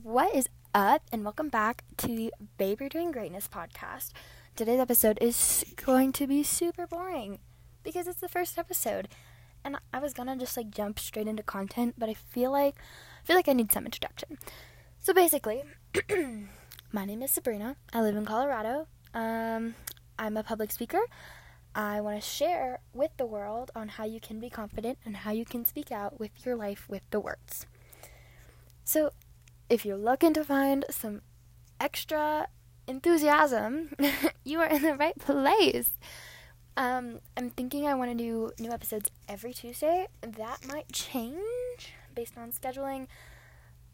What is up, and welcome back to the Babe You're Doing Greatness podcast. Today's episode is going to be super boring because it's the first episode, and I was gonna just like jump straight into content, but I feel like I feel like I need some introduction. So basically, my name is Sabrina. I live in Colorado. Um, I'm a public speaker. I want to share with the world on how you can be confident and how you can speak out with your life with the words. So, if you're looking to find some extra enthusiasm, you are in the right place. Um, I'm thinking I want to do new episodes every Tuesday. That might change based on scheduling.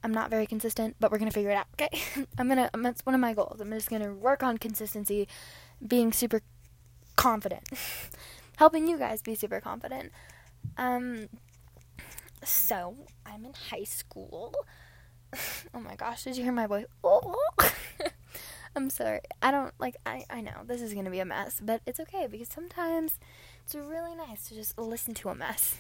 I'm not very consistent, but we're gonna figure it out. Okay, I'm gonna. That's one of my goals. I'm just gonna work on consistency, being super confident, helping you guys be super confident. Um, so I'm in high school. oh my gosh, did you hear my voice? Oh. I'm sorry. I don't like I I know this is going to be a mess, but it's okay because sometimes it's really nice to just listen to a mess.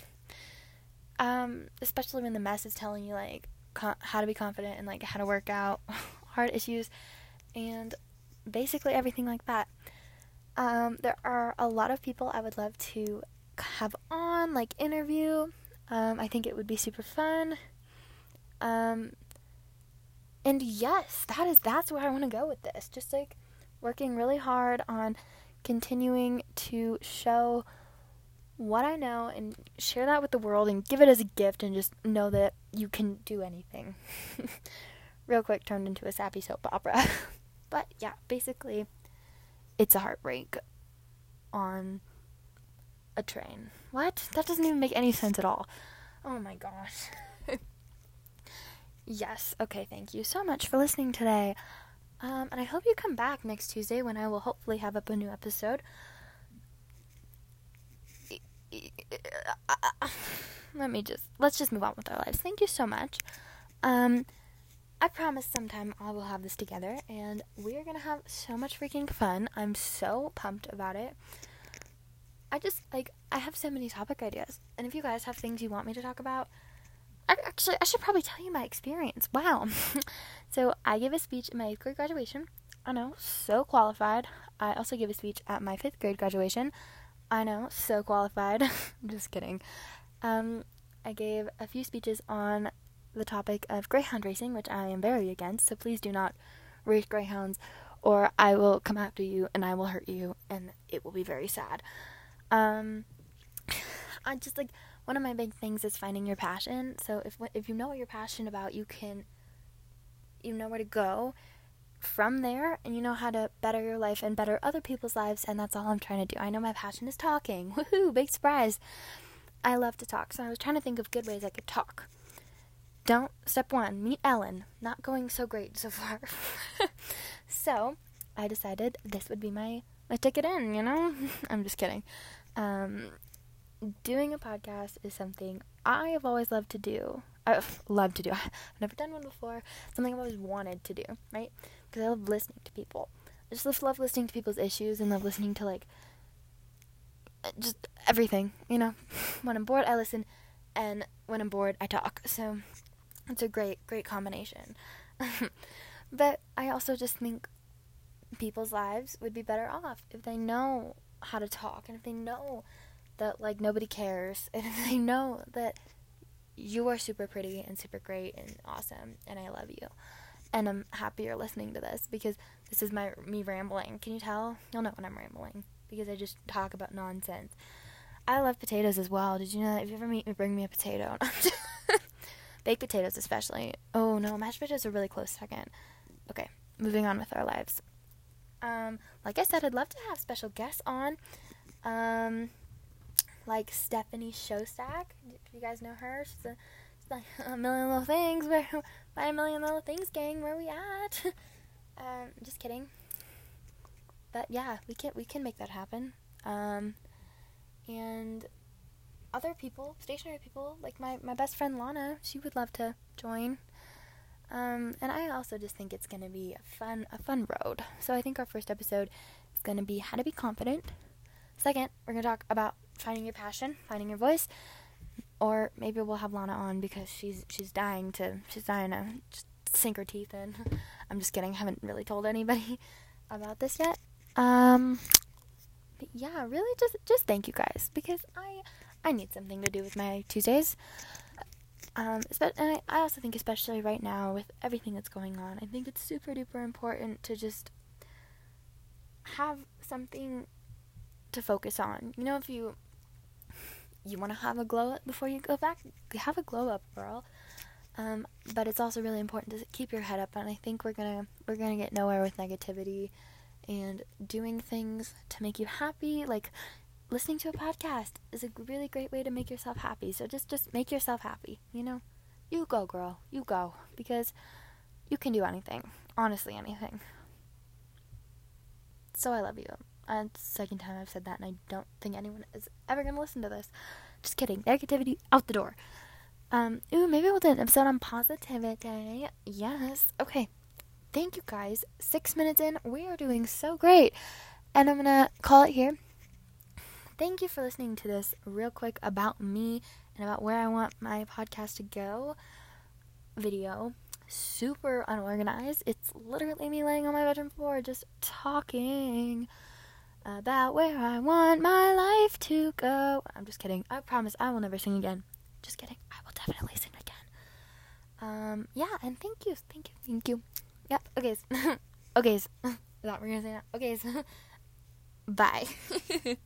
Um especially when the mess is telling you like how to be confident and like how to work out hard issues and basically everything like that. Um there are a lot of people I would love to have on like interview. Um I think it would be super fun. Um and yes, that is that's where I want to go with this. Just like working really hard on continuing to show what I know and share that with the world and give it as a gift and just know that you can do anything. Real quick turned into a sappy soap opera. but yeah, basically it's a heartbreak on a train. What? That doesn't even make any sense at all. Oh my gosh. Yes. Okay. Thank you so much for listening today. Um, and I hope you come back next Tuesday when I will hopefully have up a new episode. Let me just let's just move on with our lives. Thank you so much. Um, I promise sometime I will have this together, and we are gonna have so much freaking fun. I'm so pumped about it. I just like I have so many topic ideas, and if you guys have things you want me to talk about actually, I should probably tell you my experience. Wow. so, I gave a speech at my eighth grade graduation. I know, so qualified. I also gave a speech at my fifth grade graduation. I know, so qualified. Just kidding. Um, I gave a few speeches on the topic of greyhound racing, which I am very against. So, please do not race greyhounds, or I will come after you and I will hurt you, and it will be very sad. Um, I just like one of my big things is finding your passion. So if if you know what you're passionate about, you can you know where to go from there and you know how to better your life and better other people's lives and that's all I'm trying to do. I know my passion is talking. Woohoo, big surprise. I love to talk. So I was trying to think of good ways I could talk. Don't step 1, meet Ellen. Not going so great so far. so, I decided this would be my my ticket in, you know? I'm just kidding. Um, doing a podcast is something I have always loved to do. I've loved to do. I've never done one before. Something I've always wanted to do, right? Because I love listening to people. I just love listening to people's issues and love listening to like uh, just everything, you know. When I'm bored, I listen, and when I'm bored, I talk. So it's a great, great combination. but I also just think people's lives would be better off if they know how to talk and if they know that like nobody cares and they know that you are super pretty and super great and awesome and I love you. And I'm happy you're listening to this because this is my me rambling. Can you tell? You'll know when I'm rambling because I just talk about nonsense. I love potatoes as well. Did you know that if you ever meet me, bring me a potato. Baked potatoes especially. Oh no, mashed potatoes are really close second. Okay, moving on with our lives. Um, like I said, I'd love to have special guests on. Um, like Stephanie Szostak. If you guys know her, she's, a, like a million little things. Where by a million little things, gang, where we at? um, just kidding. But yeah, we can we can make that happen. Um, and other people, stationary people, like my my best friend Lana, she would love to join. Um, and I also just think it's gonna be a fun a fun road. So I think our first episode is gonna be how to be confident. Second, we're gonna talk about finding your passion, finding your voice, or maybe we'll have Lana on because she's she's dying to she's dying to sink her teeth in. I'm just kidding. I haven't really told anybody about this yet. Um, but yeah, really just just thank you guys because I I need something to do with my Tuesdays. Um, and I, I also think especially right now with everything that's going on, I think it's super duper important to just have something to focus on. You know, if you you want to have a glow up before you go back, have a glow up, girl. Um, but it's also really important to keep your head up, and I think we're gonna we're gonna get nowhere with negativity and doing things to make you happy. Like listening to a podcast is a really great way to make yourself happy. So just just make yourself happy. You know, you go, girl, you go, because you can do anything. Honestly, anything. So I love you. And second time I've said that, and I don't think anyone is ever gonna listen to this. Just kidding. Negativity out the door. Um, ooh, maybe we'll do an episode on positivity. Yes. Okay. Thank you guys. Six minutes in, we are doing so great. And I'm gonna call it here. Thank you for listening to this real quick about me and about where I want my podcast to go video. Super unorganized. It's literally me laying on my bedroom floor just talking about where I want my life to go. I'm just kidding. I promise I will never sing again. Just kidding. I will definitely sing again. Um, yeah, and thank you, thank you, thank you. Yep. Okay. okay. I thought we were gonna say that. Okay. Bye.